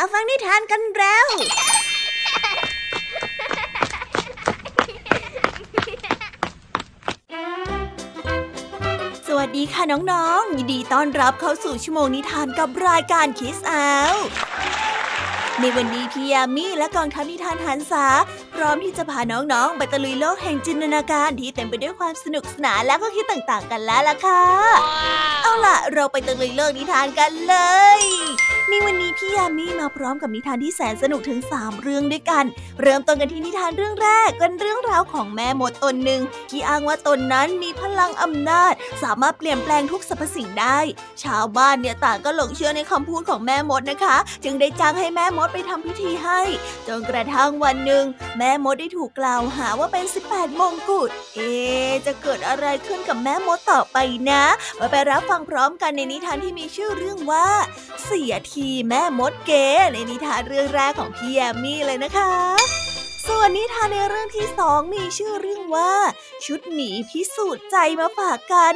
มาฟังนิทานกันแล้ว สวัสดีค่ะน้องๆ ยินดีต้อนรับเข้าสู่ชั่วโมงนิทานกับรายการคิสอาในวันนี้พี่ยามีและกองทัพนิทานหันษาพร้อมที่จะพาน้องๆ ไปตะลุยโลกแห่งจินตนาการที่เต็มไปด้วยความสนุกสนานและก็คิดต่างๆ กันแล้วล่ะค่ะ เอาล่ะ เราไปตะลุยโลกนิทานกันเลย ในวันนี้พี่ยามีมาพร้อมกับนิทานที่แสนสนุกถึง 3 เรื่องด้วยกัน เริ่มต้นกันที่นิทานเรื่องแรกเป็นเรื่องราวของแม่มดตนหนึ่งที่อ้างว่าตนนั้นมีพลังอำนาจ สามารถเปลี่ยนแปลงทุกสรรพสิ่งได้ ชาวบ้านเนี่ยต่างก็หลงเชื่อในคำพูดของแม่มดนะคะ จึงได้จ้างให้แม่มดไปทำพิธีให้ จนกระทั่งวันหนึ่ง แม่มดได้ถูกกล่าวหาว่าเป็น 18 มงกุฎเอ จะเกิดอะไรขึ้นกับแม่มดต่อไปนะ มาไปรับฟังพร้อมกันในนิทานที่มีชื่อเรื่องว่า เสียทีีแม่มดเก๋ในนิทานเรื่องแรกของพี่แยมมี่เลยนะคะ ส่วนนิทานในเรื่องที่สองมีชื่อเรื่องว่า ชุดหมีพิสูจน์ใจมาฝากกัน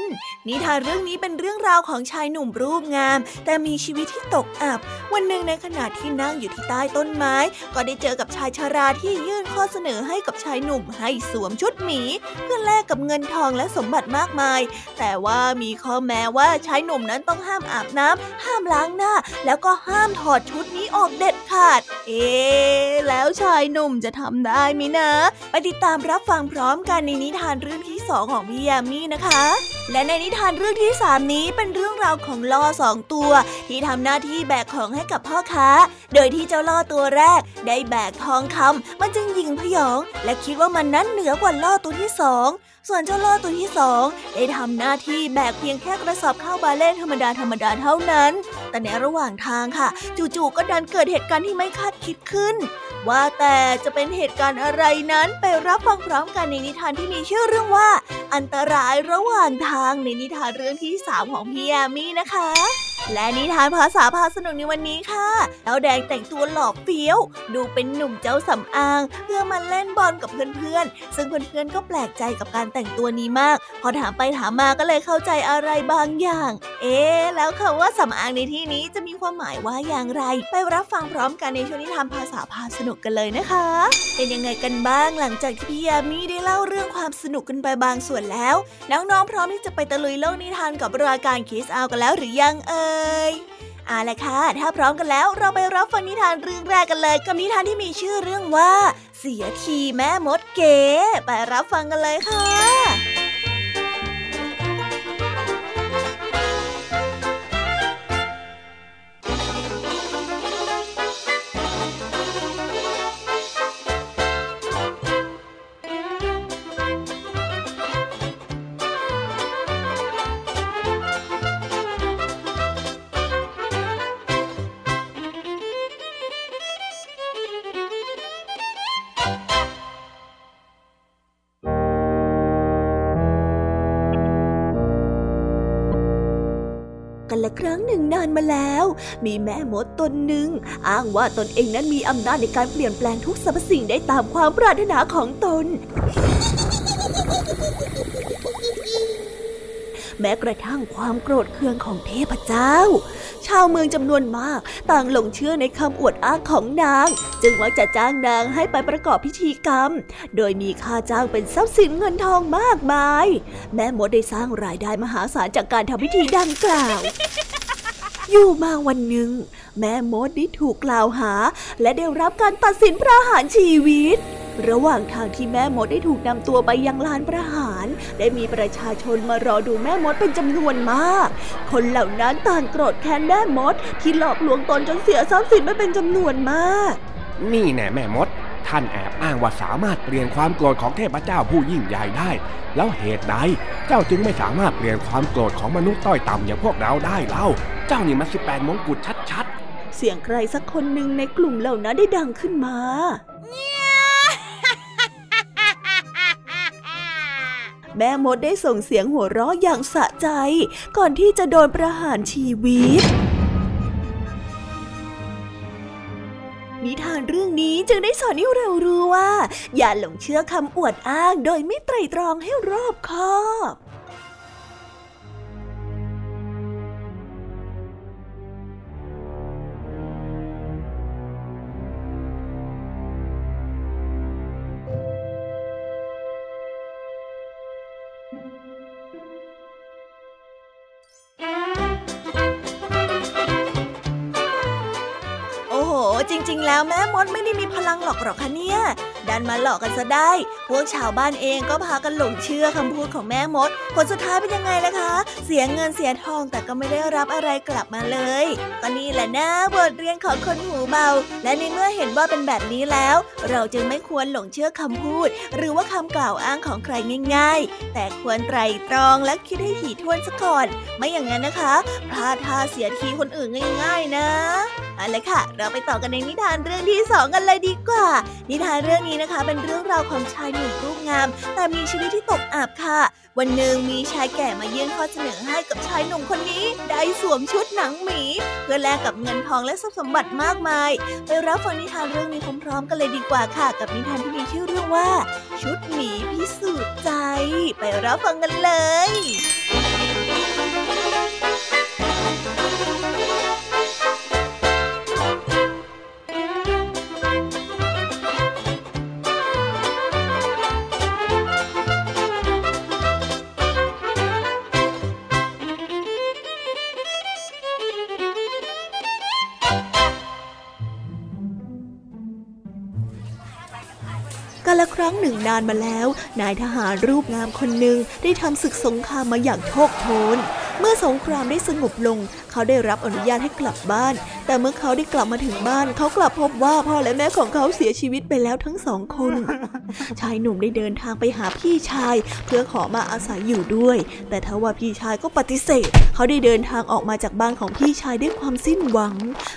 นิทานเรื่องนี้เป็นเรื่องราวของชายหนุ่มรูปงาม แต่มีชีวิตที่ตกอับ วันหนึ่งในขณะที่นั่งอยู่ที่ใต้ต้นไม้ ก็ได้เจอกับชายชาราที่ยื่นข้อเสนอให้กับชายหนุ่มให้สวมชุดหมี เพื่อแลกกับเงินทองและสมบัติมากมาย แต่ว่ามีข้อแม้ว่าชายหนุ่มนั้นต้องห้ามอาบน้ำห้ามล้างหน้า แล้วก็ห้ามถอดชุดนี้ออกเด็ดขาด เอ๊แล้วชายหนุ่มจะทำได้ไหมนะ ไปติดตามรับฟังพร้อมกันในนิทานเรื่องที่สองของพี่ยามีนะคะ และในนิทานเรื่องที่สามนี้เป็นเรื่องราวของล่อสองตัว ที่ทำหน้าที่แบกของให้กับพ่อค้า โดยที่เจ้าล่อตัวแรก ได้แบกทองคำมันจึงยิงพยอง และคิดว่ามันนั้นเหนือกว่าล่อตัวที่สองส่วนเจ้าล่อตัวที่สองได้ทำหน้าที่แบกเพียงแค่กระสอบข้าวบาเล่ธรรมดาธรรมดาเท่านั้น แต่ในระหว่างทางค่ะ จู่ๆก็ดันเกิดเหตุการณ์ที่ไม่คาดคิดขึ้น ว่าแต่จะเป็นเหตุการณ์อะไรนั้นไปรับฟังพร้อมกันในนิทานที่มีชื่อเรื่องว่า อันตรายระหว่างทางในนิทานเรื่องที่สามของพี่แอมี่นะคะ และนิทานภาษาพาสนุกในวันนี้ค่ะแล้วแดงแต่งตัวหล่อเฟี้ยว ดูเป็นหนุ่มเจ้าสำอาง เพื่อมาเล่นบอลกับเพื่อนๆ ซึ่งเพื่อนๆก็แปลกใจกับการแต่งตัวนี้มาก พอถามไปถามมาก็เลยเข้าใจอะไรบางอย่าง เอ๊แล้วคำว่าสำอางในที่นี้จะมีความหมายว่าอย่างไร ไปรับฟังพร้อมกันในช่วงนิทานภาษาพาสนุกกันเลยนะคะ เป็นยังไงกันบ้างหลังจากที่พี่ยามีได้เล่าเรื่องความสนุกกันไปบางส่วนแล้ว น้องๆพร้อมที่จะไปตะลุยโลกนิทานกับรายการคิสอากันแล้วหรือยังเอ่ยเอาละค่ะ ถ้าพร้อมกันแล้วเราไปรับฟังนิทานเรื่องแรกกันเลย กับนิทานที่มีชื่อเรื่องว่า เสียทีแม่มดเก๋ ไปรับฟังกันเลยค่ะ มาแล้ว มีแม่มดตนหนึ่ง อ้างว่าตนเองนั้นมีอำนาจในการเปลี่ยนแปลงทุกสรรพสิ่งได้ตามความปรารถนาของตน แม้กระทั่งความโกรธเคืองของเทพเจ้า ชาวเมืองจำนวนมาก ต่างหลงเชื่อในคำอวดอ้างของนาง จึงมักจะจ้างนางให้ไปประกอบพิธีกรรม โดยมีค่าจ้างเป็นทรัพย์สินเงินทองมากมาย แม่มดได้สร้างรายได้มหาศาลจากการทำพิธีดังกล่าว อยู่มาวันหนึ่ง แม่มดได้ถูกกล่าวหา และได้รับการตัดสินประหารชีวิต ระหว่างทางที่แม่มดได้ถูกนำตัวไปยังลานประหาร ได้มีประชาชนมารอดูแม่มดเป็นจำนวนมาก คนเหล่านั้นต่างโกรธแค้นแม่มดที่หลอกลวงตนจนเสียทรัพย์สินไปเป็นจำนวนมาก นี่แน่แม่มด ท่านแอบอ้างว่าสามารถเปลี่ยนความโกรธของเทพเจ้าผู้ยิ่งใหญ่ได้ แล้วเหตุใดเจ้าจึงไม่สามารถเปลี่ยนความโกรธของมนุษย์ต้อยต่ำอย่างพวกเราได้เล่า เจ้านี่มันสิบแปดมงกุฎชัดๆ เสียงใครสักคนหนึ่งในกลุ่มเหล่านั้นได้ดังขึ้นมาแม่มดได้ส่งเสียงหัวเราะอย่างสะใจ ก่อนที่จะโดนประหารชีวิตานเรื่องนี้จึงได้สอนให้เรารู้ว่า อย่าหลงเชื่อคำอวดอ้างโดยไม่ไตรตรองให้รอบคอบ ๆ แล้วแม่มดไม่ได้มีพลังหลอกหรอกคะเนี่ย ดันมาหลอกกันซะได้ พวกชาวบ้านเองก็พากันหลงเชื่อคำพูดของแม่มด ผลสุดท้ายเป็นยังไงล่ะคะ เสียเงินเสียทองแต่ก็ไม่ได้รับอะไรกลับมาเลย ก็นี่แหละนะบทเรียนของคนหูเบา และในเมื่อเห็นว่าเป็นแบบนี้แล้ว เราจึงไม่ควรหลงเชื่อคำพูด หรือว่าคำกล่าวอ้างของใครง่าย ๆ แต่ควรไตรตรองและคิดให้ถี่ถ้วนซะก่อน ไม่อย่างนั้นนะคะพลาดท่าเสียทีคนอื่นง่าย ๆ นะ เอาละค่ะ เราไปต่อกันในนิทานเรื่องที่สองกันเลยดีกว่า นิทานเรื่องนี้นะคะ เป็นเรื่องราวของชายหนุ่มรูปงาม แต่มีชีวิตที่ตกอับค่ะ วันหนึ่งมีชายแก่มายื่นข้อเสนอให้กับชายหนุ่มคนนี้ ได้สวมชุดหนังหมี เพื่อแลกกับเงินทองและทรัพย์สมบัติมากมาย ไปรับฟังนิทานเรื่องนี้พร้อมๆกันเลยดีกว่าค่ะ กับนิทานที่มีชื่อเรื่องว่า ชุดหมีพิสูจน์ใจ ไปรับฟังกันเลย รั้งหนึ่งนานมาแล้ว นายทหารรูปงามคนหนึ่งได้ทำศึกสงครามมาอย่างโชคโชน เมื่อสงครามได้สงบลง เขาได้รับอนุญาตให้กลับบ้าน แต่เมื่อเขาได้กลับมาถึงบ้าน เขากลับพบว่าพ่อและแม่ของเขาเสียชีวิตไปแล้วทั้งสองคน ชายหนุ่มได้เดินทางไปหาพี่ชาย เพื่อขอมาอาศัยอยู่ด้วย แต่ทว่าพี่ชายก็ปฏิเสธ เขาได้เดินทางออกมาจากบ้านของพี่ชายด้วยความสิ้นหวัง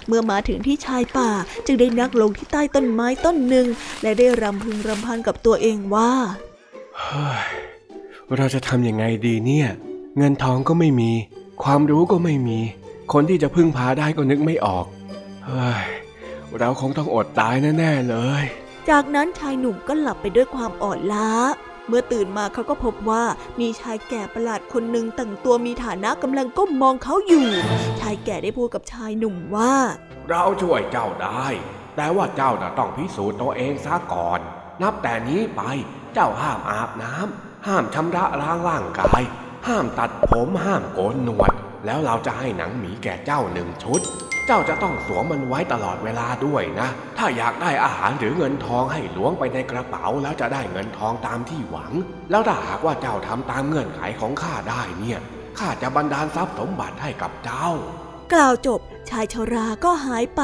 เมื่อมาถึงที่ชายป่า จึงได้นักลงที่ใต้ต้นไม้ต้นหนึ่ง และได้รำพึงรำพันกับตัวเองว่าเฮ้ยเราจะทำยังไงดีเนี่ย เงินทองก็ไม่มี ความรู้ก็ไม่มี คนที่จะพึ่งพาได้ก็นึกไม่ออก เฮ้ย เราคงต้องอดตายแน่ๆเลย จากนั้นชายหนุ่มก็หลับไปด้วยความอ่อนล้า เมื่อตื่นมาเขาก็พบว่ามีชายแก่ประหลาดคนหนึ่งแต่งตัวมีฐานะกำลังก้มมองเขาอยู่ ชายแก่ได้พูดกับชายหนุ่มว่า เราช่วยเจ้าได้ แต่ว่าเจ้าน่ะต้องพิสูจน์ตัวเองซะก่อน นับแต่นี้ไป เจ้าห้ามอาบน้ำห้ามชำระล้างร่างกาย ห้ามตัดผมห้ามโกนหนวด แล้วเราจะให้หนังหมีแก่เจ้าหนึ่งชุด เจ้าจะต้องสวมมันไว้ตลอดเวลาด้วยนะ ถ้าอยากได้อาหารหรือเงินทองให้ล้วงไปในกระเป๋าแล้วจะได้เงินทองตามที่หวัง แล้วถ้าหากว่าเจ้าทำตามเงื่อนไขของข้าได้เนี่ยข้าจะบันดาลทรัพย์สมบัติให้กับเจ้า กล่าวจบชายชราก็หายไป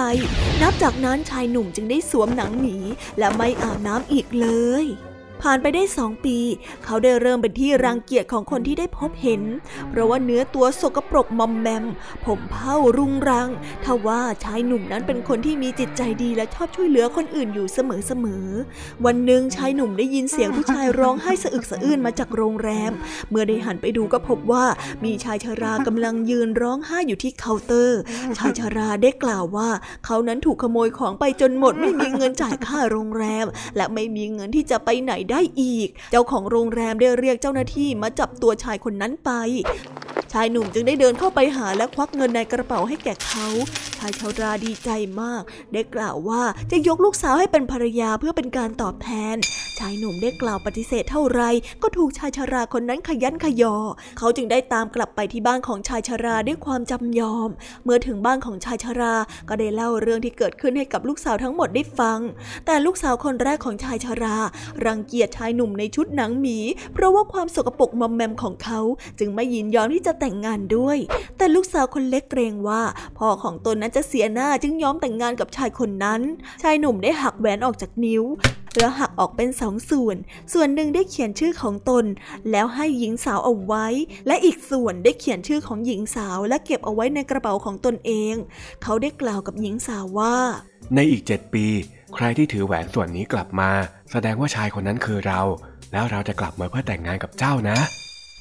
นับจากนั้นชายหนุ่มจึงได้สวมหนังหมีและไม่อาบน้ำอีกเลย ผ่านไปได้สองปี เขาได้เริ่มเป็นที่รังเกียจของคนที่ได้พบเห็น เพราะว่าเนื้อตัวสกปรกมอมแมม ผมเผ้ารุงรัง ทว่าชายหนุ่มนั้นเป็นคนที่มีจิตใจดีและชอบช่วยเหลือคนอื่นอยู่เสมอๆ วันหนึ่งชายหนุ่มได้ยินเสียงผู้ชายร้องไห้สะอึกสะอื้นมาจากโรงแรม เมื่อได้หันไปดูก็พบว่ามีชายชรากำลังยืนร้องไห้อยู่ที่เคาน์เตอร์ ชายชราได้กล่าวว่า เขานั้นถูกขโมยของไปจนหมดไม่มีเงินจ่ายค่าโรงแรม และไม่มีเงินที่จะไปไหนได้อีก เจ้าของโรงแรมได้เรียกเจ้าหน้าที่มาจับตัวชายคนนั้นไป ชายหนุ่มจึงได้เดินเข้าไปหาและควักเงินในกระเป๋าให้แก่เขาชายชาราดีใจมาก ได้กล่าวว่าจะยกลูกสาวให้เป็นภรรยาเพื่อเป็นการตอบแทน ชายหนุ่มได้กล่าวปฏิเสธเท่าไร ก็ถูกชายชาราคนนั้นขยันขยอ เขาจึงได้ตามกลับไปที่บ้านของชายชาราด้วยความจำยอม เมื่อถึงบ้านของชายชารา ก็ได้เล่าเรื่องที่เกิดขึ้นให้กับลูกสาวทั้งหมดได้ฟัง แต่ลูกสาวคนแรกของชายชารา รังเกียจชายหนุ่มในชุดหนังหมี เพราะว่าความสกปรกมอมแมมของเขา จึงไม่ยินยอมที่จะแต่งงานด้วย แต่ลูกสาวคนเล็กเกรงว่า พ่อของตนนั้นจะเสียหน้าจึงยอมแต่งงานกับชายคนนั้น ชายหนุ่มได้หักแหวนออกจากนิ้วแล้วหักออกเป็นสองส่วน ส่วนหนึ่งได้เขียนชื่อของตน แล้วให้หญิงสาวเอาไว้ และอีกส่วนได้เขียนชื่อของหญิงสาวและเก็บเอาไว้ในกระเป๋าของตนเอง เขาได้กล่าวกับหญิงสาวว่า ในอีกเจ็ดปี ใครที่ถือแหวนส่วนนี้กลับมา แสดงว่าชายคนนั้นคือเรา แล้วเราจะกลับมาเพื่อแต่งงานกับเจ้านะ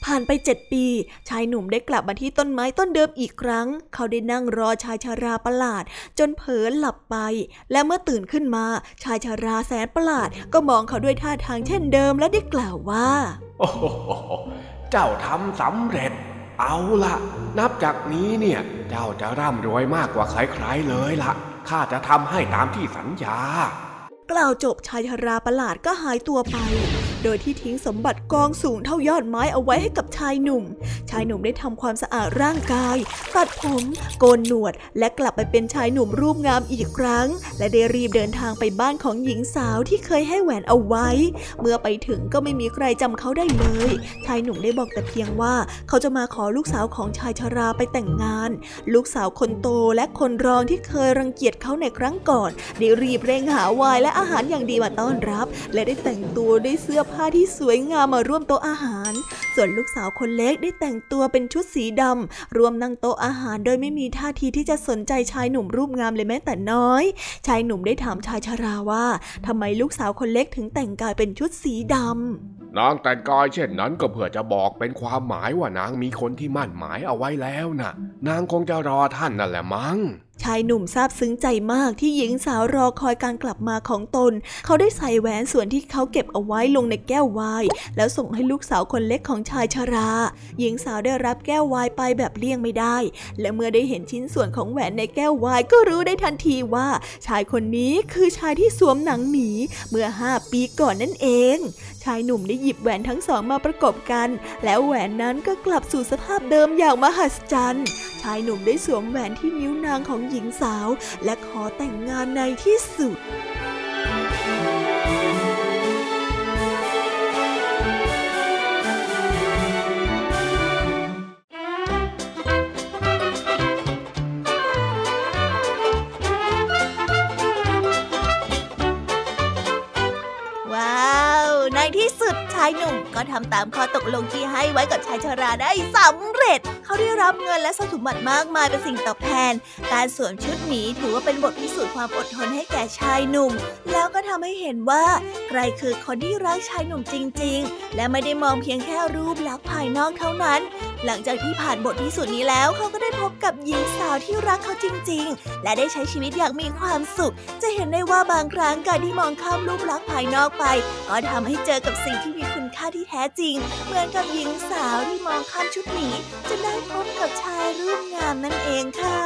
ผ่านไปเจ็ดปี ชายหนุ่มได้กลับมาที่ต้นไม้ต้นเดิมอีกครั้ง เขาได้นั่งรอชายชาราประหลาด จนเผลอหลับไป และเมื่อตื่นขึ้นมา ชายชาราแสนประหลาด ก็มองเขาด้วยท่าทางเช่นเดิมและได้กล่าวว่าโอ้โหเจ้าทำสำเร็จ เอาละนับจากนี้เนี่ย เจ้าจะร่ำรวยมากกว่าใครๆเลยละ ข้าจะทำให้ตามที่สัญญา กล่าวจบชายชราประหลาดก็หายตัวไป โดยที่ทิ้งสมบัติกองสูงเท่ายอดไม้เอาไว้ให้กับชายหนุ่ม ชายหนุ่มได้ทำความสะอาดร่างกาย ตัดผม โกนหนวด และกลับไปเป็นชายหนุ่มรูปงามอีกครั้ง และได้รีบเดินทางไปบ้านของหญิงสาวที่เคยให้แหวนเอาไว้ เมื่อไปถึงก็ไม่มีใครจำเขาได้เลย ชายหนุ่มได้บอกแต่เพียงว่าเขาจะมาขอลูกสาวของชายชราไปแต่งงาน ลูกสาวคนโตและคนรองที่เคยรังเกียจเขาในครั้งก่อนได้รีบเร่งหาวายและอาหารอย่างดีมาต้อนรับ และได้แต่งตัวด้วยเสื้อผ้าที่สวยงามมาร่วมโต๊ะอาหาร ส่วนลูกสาวคนเล็กได้แต่งตัวเป็นชุดสีดำรวมนั่งโต๊ะอาหารโดยไม่มีท่าทีที่จะสนใจชายหนุ่มรูปงามเลยแม้แต่น้อย ชายหนุ่มได้ถามชายชราว่าทำไมลูกสาวคนเล็กถึงแต่งกายเป็นชุดสีดำนางแต่งกายเช่นนั้นก็เพื่อจะบอกเป็นความหมายว่านางมีคนที่มั่นหมายเอาไว้แล้วนะ่ะ นางคงจะรอท่านนั่นแหละมั้ง ชายหนุ่มซาบซึ้งใจมากที่หญิงสาวรอคอยการกลับมาของตน เขาได้ใส่แหวนส่วนที่เขาเก็บเอาไว้ลงในแก้ววายแล้วส่งให้ลูกสาวคนเล็กของชายชรา หญิงสาวได้รับแก้ววายไปแบบเลี่ยงไม่ได้ และเมื่อได้เห็นชิ้นส่วนของแหวนในแก้ววายก็รู้ได้ทันทีว่า ชายคนนี้คือชายที่สวมหนังหมีเมื่อห้าปีก่อนนั่นเองชายหนุ่มได้หยิบแหวนทั้งสองมาประกบกัน แล้วแหวนนั้นก็กลับสู่สภาพเดิมอย่างมหัศจรรย์ ชายหนุ่มได้สวมแหวนที่นิ้วนางของหญิงสาว และขอแต่งงานในที่สุดายหนุ่มก็ทำตามข้อตกลงที่ให้ไว้กับชายชราได้สำเร็จ เขาได้รับเงินและทรัพย์สมบัติมากมายเป็นสิ่งตอบแทน การสวมชุดหมีถือว่าเป็นบทพิสูจน์ความอดทนให้แก่ชายหนุ่ม แล้วก็ทำให้เห็นว่า ใครคือคนที่รักชายหนุ่มจริง ๆ และไม่ได้มองเพียงแค่รูปลักษณ์ภายนอกเท่านั้น หลังจากที่ผ่านบทพิสูจน์นี้แล้วเขาก็ได้พบกับหญิงสาวที่รักเขาจริง ๆ และได้ใช้ชีวิตอย่างมีความสุข จะเห็นได้ว่าบางครั้งการที่มองข้ามรูปลักษณ์ภายนอกไป ก็ทำให้เจอกับสิ่งที่มีคุณ ค่าที่แท้จริง เหมือนกับหญิงสาวที่มองข้ามชุดหมีจะได้พบกับชายรูปงามนั่นเองค่ะ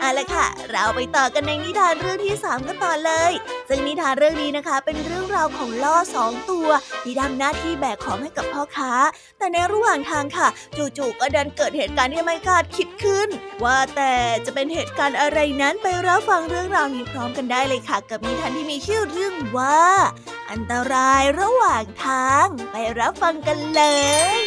เอาละค่ะ เราไปต่อกันในนิทานเรื่องที่ 3 กันต่อเลย ซึ่งนิทานเรื่องนี้นะคะ เป็นเรื่องราวของล่อสองตัวที่ทำหน้าที่แบกของให้กับพ่อค้า แต่ในระหว่างทางค่ะ จู่ๆก็ดันเกิดเหตุการณ์ที่ไม่คาดคิดขึ้น ว่าแต่จะเป็นเหตุการณ์อะไรนั้นไปรับฟังเรื่องราวนี้พร้อมกันได้เลยค่ะ กับนิทานที่มีชื่อเรื่องว่า อันตรายระหว่างทาง ไปรับฟังกันเลย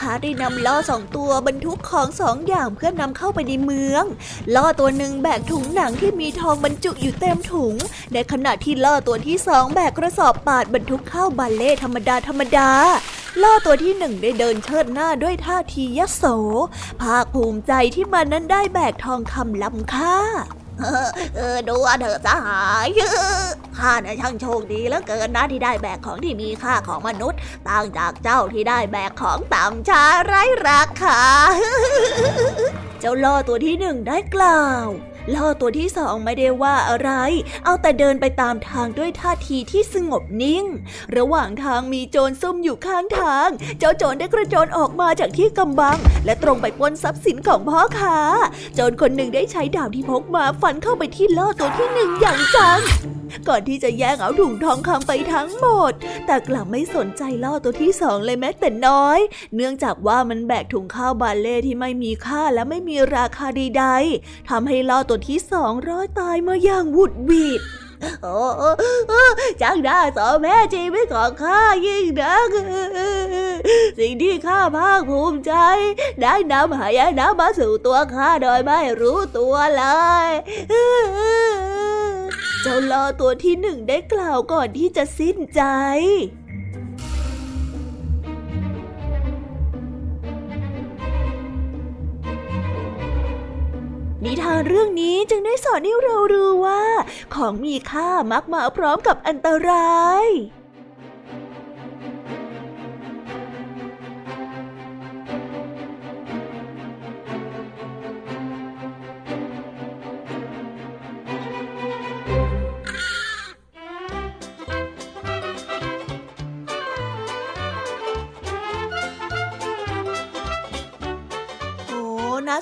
ค้าได้นำล่อสองตัวบรรทุกของสองอย่างเพื่อนำเข้าไปในเมือง ล่อตัวหนึ่งแบกถุงหนังที่มีทองบรรจุอยู่เต็มถุง ในขณะที่ล่อตัวที่สองแบกกระสอบปาดบรรทุกข้าวบาเล่ธรรมดาธรรมดาล่อตัวที่หนึ่งได้เดินเชิดหน้าด้วยท่าทียโส ภาคภูมิใจที่มันนั้นได้แบกทองคำล้ำค่า เออดูเถอะสหายข้าเนี่ยช่างโชคดีแล้วเกินนะที่ได้แบกของที่มีค่าของมนุษย์ ต่างจากเจ้าที่ได้แบกของต่ำช้าไร้ราคา เจ้าล่อตัวที่หนึ่งได้กล่าว ล่อตัวที่สองไม่ได้ว่าอะไร เอาแต่เดินไปตามทางด้วยท่าทีที่สงบนิ่ง ระหว่างทางมีโจรซุ่มอยู่ข้างทาง เจ้าโจรได้กระโจนออกมาจากที่กำบัง และตรงไปปล้นทรัพย์สินของพ่อค้า โจรคนหนึ่งได้ใช้ดาบที่พกมาฟันเข้าไปที่ล่อตัวที่หนึ่งอย่างจัง ก่อนที่จะแย่งเอาถุงทองคำไปทั้งหมด แต่กลับไม่สนใจล่อตัวที่สองเลยแม้แต่น้อย เนื่องจากว่ามันแบกถุงข้าวบาเล่ที่ไม่มีค่าและไม่มีราคาใดๆทำให้ล่อตัวที่สองร้อยตายมาอย่างวุดวีดโอ้จังได้สอแม่ชีวิตของข้ายิ่งนักสิ่งที่ข้าภาคภูมิใจ ได้นำหายนะมาสู่ตัวข้าโดยไม่รู้ตัวเลย เจ้าลอตัวที่หนึ่งได้กล่าวก่อนที่จะสิ้นใจนิทานเรื่องนี้จึงได้สอนให้เรารู้ว่า ของมีค่ามักมาพร้อมกับอันตราย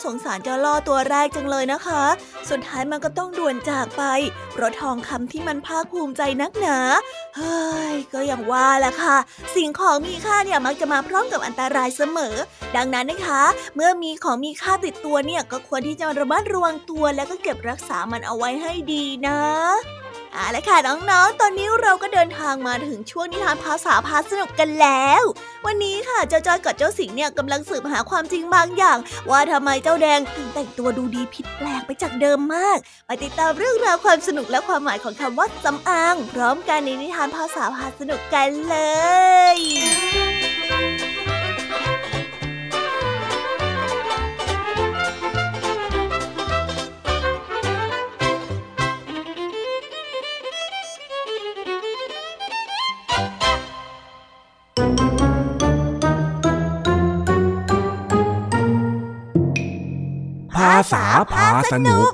สงสารเจ้าล่อตัวแรกจังเลยนะคะ สุดท้ายมันก็ต้องด่วนจากไป เพราะทองคำที่มันภาคภูมิใจนักหนา เฮ้ย ก็อย่างว่าแหละค่ะ สิ่งของมีค่าเนี่ยมักจะมาพร้อมกับอันตรายเสมอ ดังนั้นนะคะ เมื่อมีของมีค่าติดตัวเนี่ยก็ควรที่จะระมัดระวังตัวและก็เก็บรักษามันเอาไว้ให้ดีนะ เอาละค่ะน้องๆ ตอนนี้เราก็เดินทางมาถึงช่วงนิทานภาษาพาสนุกกันแล้ว วันนี้ค่ะเจ้าจ้อยกับเจ้าสิงเนี่ยกำลังสืบหาความจริงบางอย่าง ว่าทำไมเจ้าแดงถึงแต่งตัวดูดีผิดแปลกไปจากเดิมมาก ไปติดตามเรื่องราวความสนุกและความหมายของคำว่าสำอาง พร้อมกันในนิทานภาษาพาสนุกกันเลยาษาพาสนุก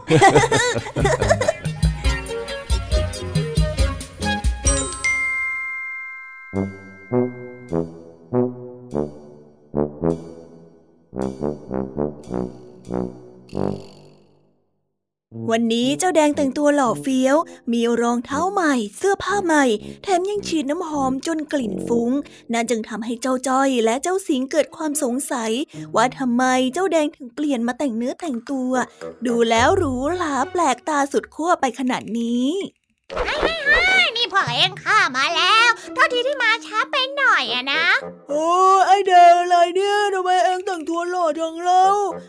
วันนี้เจ้าแดงแต่งตัวหล่อเฟี้ยว มีรองเท้าใหม่ เสื้อผ้าใหม่ แถมยังฉีดน้ำหอมจนกลิ่นฟุง้ง นั่นจึงทำให้เจ้าจ้อยและเจ้าสิงเกิดความสงสัย ว่าทำไมเจ้าแดงถึงเปลี่ยนมาแต่งเนื้อแต่งตัว ดูแล้วหรูหราแปลกตาสุดขั้วไปขนาดนี้นี่พ่อ เองข้ามาแล้วเท่าทีที่มาช้าไปหน่อยอะนะ โอ้ไอเดงอะไรเนี่ยทำไมเองแต่งตัวหล่อจังเล่า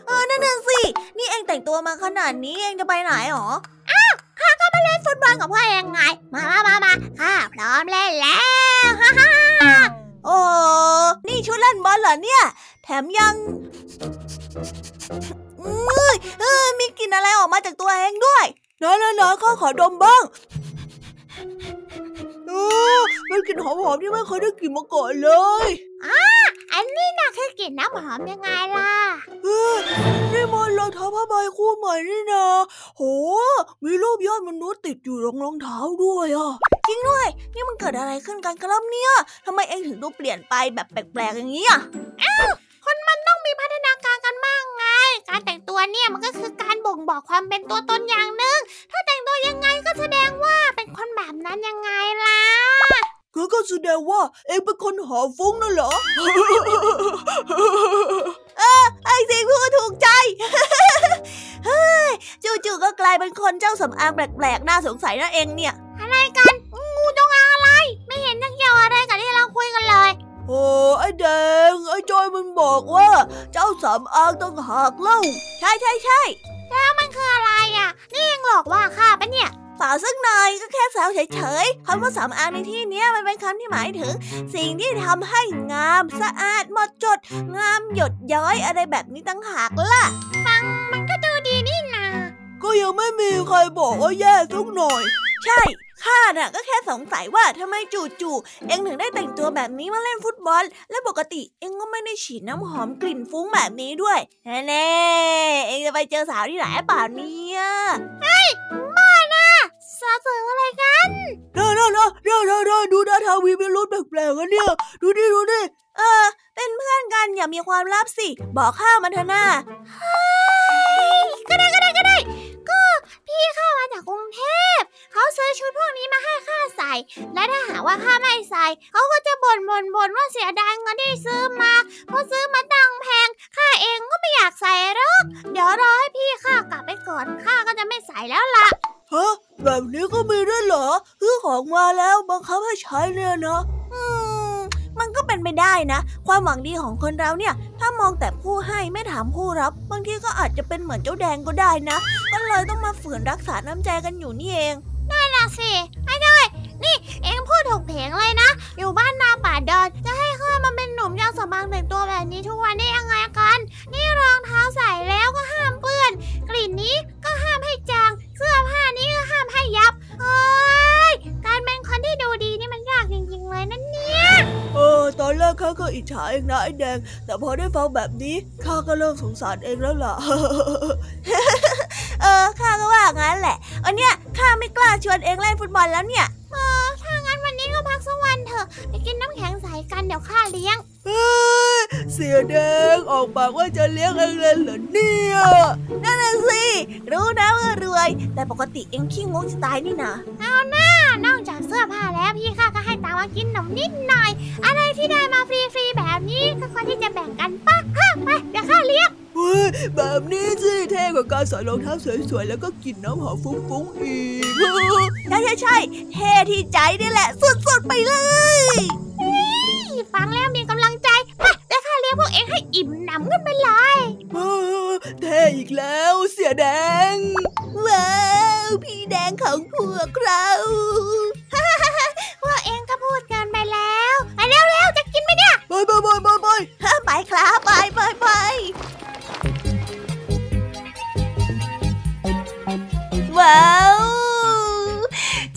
เออนั่นน่ะสิ นี่เองแต่งตัวมาขนาดนี้เองจะไปไหนหรออ้าวข้าก็มาเล่นฟุตบอลกับพ่อเองไง มามามามาข้าพร้อมเล่นแล้วฮ่าฮ่าโอ้นี่ชุดเล่นบอลเหรอเนี่ย แถมยังเอ้ยเออมีกลิ่นอะไรออกมาจากตัวเองด้วยน้อยน้อยข้าขอดมบ้างออ มันกลิ่นหอมๆที่ไม่เคยได้กลิ่นมาก่อนเลยอ่าอันนี้นะคือกลิ่นน้ำหอมยังไงล่ะเฮ้ยนี่มันรองเท้าผ้าใบคู่ใหม่นี่นะ โห มีรูปยอดมนุษย์ติดอยู่รองรองเท้าด้วยอะ จริงด้วย นี่มันเกิดอะไรขึ้นกันครับเนี่ยทำไมเองถึงดูเปลี่ยนไปแบบแปลกๆอย่างนี้อะอ้าวคนมันต้องมีพัฒนาการกันมากไง การแต่งตัวเนี่ยมันก็คือการบ่งบอกความเป็นตัวตนอย่าง ว่า เองเป็นคนหอฟุ้งนั่นเหรอเออไอ้สิงพูดถูกใจเฮ้ยจู่ๆก็กลายเป็นคนเจ้าสำอางแปลกๆน่าสงสัยนั่นเองเนี่ย อะไรกัน งูจงอางอะไร ไม่เห็นจะเกี่ยวอะไรกับที่เราคุยกันเลยโอ้ไอ้แดงไอ้จอยมันบอกว่า เจ้าสำอางต้องหักเล่า ใช่ใช่ใช่แล้วมันคืออะไรอะ นี่ยังหลอกว่าข้าปะเนี่ย เปล่าสักหน่อยก็แค่แซวเฉยๆคำว่าสำอางในที่นี้มันเป็นคำที่หมายถึง สิ่งที่ทำให้งามสะอาดหมดจด งามหยดย้อยอะไรแบบนี้ตั้งหากล่ะ ฟังมันก็ดูดีนี่นาก็ยังไม่มีใครบอกว่าแย่สักหน่อย ใช่ข้าน่ะก็แค่สงสัยว่าทำไมจู่ๆเอ็งถึงได้แต่งตัวแบบนี้มาเล่นฟุตบอล และปกติเอ็งก็ไม่ได้ฉีดน้ำหอมกลิ่นฟุ้งแบบนี้ด้วยแน่เอ็งจะไปเจอสาวที่ไหนป่าเนี่ยเฮ้ย บ้านะสาวสวยอะไรกันเด้อเด้อเด้อเด้อเด้อดูด้าทาวีเป็นรถแปลกๆกันเนี่ย ดูดิดูดิเออ เป็นเพื่อนกันอย่ามีความลับสิ บอกข้ามันเถอะนะเฮ้ยก็ได้ก็ได้ก็ได้ ก็พี่ข้ามาจากกรุงเทพ เขาซื้อชุดพวกนี้มาให้ข้าใส่ และถ้าหากว่าข้าไม่ใส่ เขาก็จะบ่นบ่นบ่นว่าเสียดายเงินที่ซื้อมาเพราะซื้อมาตังแพง ข้าเองก็ไม่อยากใส่หรอก เดี๋ยวรอให้พี่ข้ากลับไปก่อน ข้าก็จะไม่ใส่แล้วล่ะ ฮะแบบนี้ก็มีด้วยเหรอซื้อของมาแล้วบังคับให้ใช้เนี่ยนะอืมมันก็เป็นไปได้นะ ความหวังดีของคนเราเนี่ย ถ้ามองแต่ผู้ให้ไม่ถามผู้รับ บางทีก็อาจจะเป็นเหมือนเจ้าแดงก็ได้นะ ก็เลยต้องมาฝืนรักษาน้ำใจกันอยู่นี่เองได้ละสิไอ้ด้ยนี่ เองพูดถูกเพลงเลยนะ อยู่บ้านนาป่าดอนจะให้ข้ามาเป็นหนุ่มยาวสบางแต่งตัวแบบนี้ทุกวันได้ ข้าก็อิจฉาเองนะไอ้แดง แต่พอได้ฟังแบบนี้ข้าก็เริ่มสงสารเองแล้วล่ะ เออข้าก็ว่างั้นแหละอันเนี้ยข้าไม่กล้าชวนเองเล่นฟุตบอลแล้วเนี่ยเออถ้างั้นวันนี้ก็พักสักวันเถอะไปกินน้ำแข็งใสกันเดี๋ยวข้าเลี้ยง เฮ้ยเสียแดงออกปากว่าจะเลี้ยงเองเลยเหรอเนี่ยนั่นสิ รู้นะว่ารวย แต่ปกติเองขี้งกจะตายนี่นะเอาหน้านอกจากเสื้อผ้าแล้วพี่ข้าก็ให้ตามากินขนมนิดหน่อย อะไรที่ได้มาฟรีๆแบบนี้ก็ควรที่จะแบ่งกันปะไปเดี๋ยวข้าเลี้ยงแบบนี้สิเท่กว่าการใส่รองเท้าสวยๆ แล้วก็กินน้ำหอมฟุ้งๆอีก ใช่ใช่ใช่เท่ที่ใจนี่แหละ สุดๆ ไปเลย ฟังแล้วมีกำลังใจ พวกเองให้อิ่มหนำกันไปเลยเท่อีกแล้วเสียแดง ว้าว พี่แดงของพวกเราพวกเองก็พูดกันไปแล้วไปเร็วๆจะกินไหมเนี่ยไปไปไปไปไปไปครับไปไปไปว้าว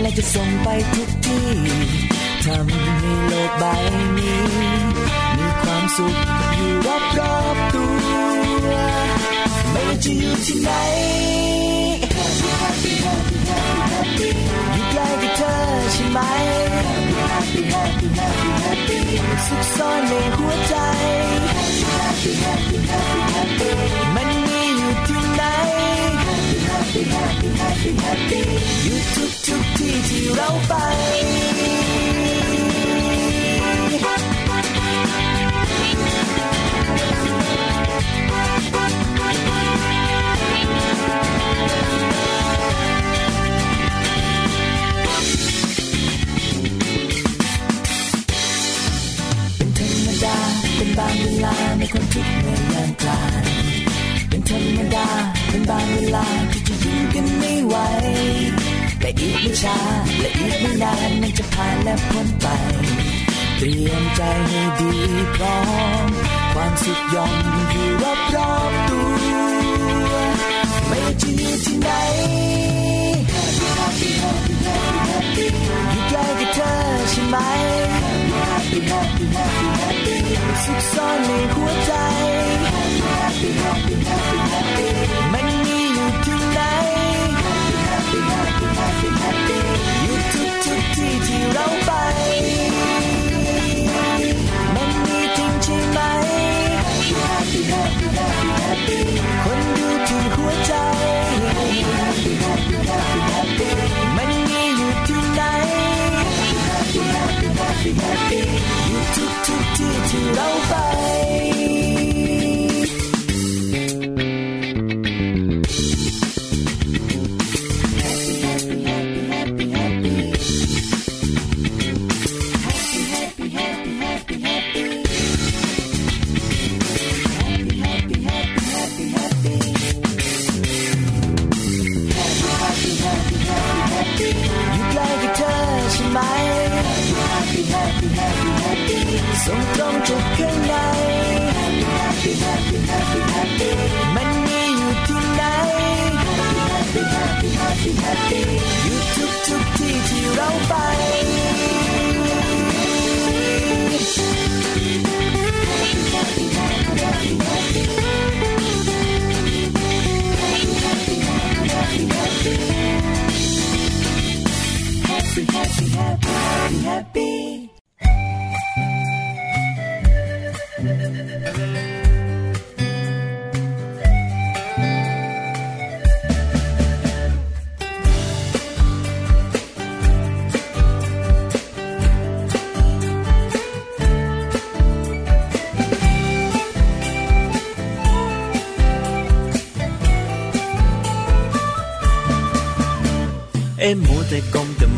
และจะส่งไปทุกที่ทำให้โลกใบนี้ มีความสุขอยู่รอบรอบตัว ไม่ว่าจะอยู่ที่ไหน Happy Happy Happy Happy อยู่ใกล้กับเธอใช่ไหม Happy Happy Happy Happy สุขซ่อนในหัวใจ Happy Happy Happy Happy Happy มัน Happy Happy Happy Happy อยู่ทุกทุกที่ที่เราไปเป็นบางเวลาในความทุกข์ในยามกลางเป็นธรรมดา บางเวลาที่จะยิ้มกันไม่ไหวแต่อีกไม่ช้าและอีกไม่นานมันจะผ่านและพ้นไป เตรียมใจให้ดีพร้อม ความสุขย่อมอยู่รอบรอบตัวไม่ว่าจะอยู่ที่ไหนอยู่ใกล้กับเธอใช่ไหมสุขซ่อนในหัวใจ Happy Happy Happy Happy มั เราไป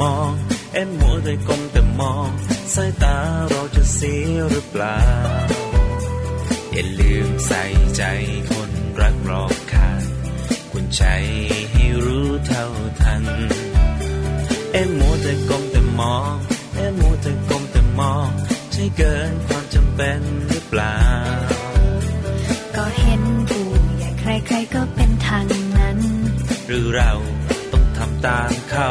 มแต่มองเอ็มมัวแต่ก้มแต่มองสายตาเราจะเสียหรือเปล่า อย่าลืมใส่ใจคนรักรอบค่างคุณใจให้รู้เท่าทันเอ็มมัวแต่ก้มแต่มองเอ็มมัวแต่ก้มแต่มองใช่เกินความจำเป็นหรือเปล่า ก็เห็นผู้ใหญ่ใครๆก็เป็นทางนั้น หรือเราต้องทำตามเขา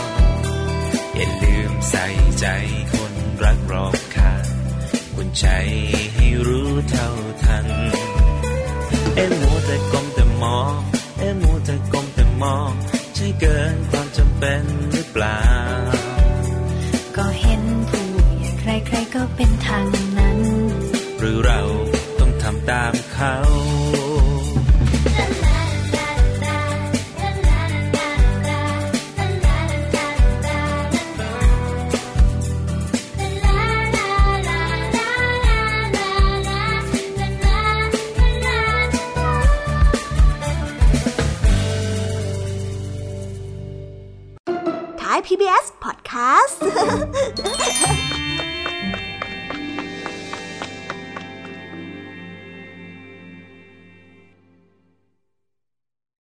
ใส่ใจคนรักรอบค่างคุณใจให้รู้เท่าทัน เอ็มมัวแต่ก้มแต่มองเอ็มมัวแต่ก้มแต่มอง ใช่เกินความจำเป็นหรือเปล่า ก็เห็นผู้ใหญ่ใครๆก็เป็นทางนั้น หรือเราต้องทำตามเขา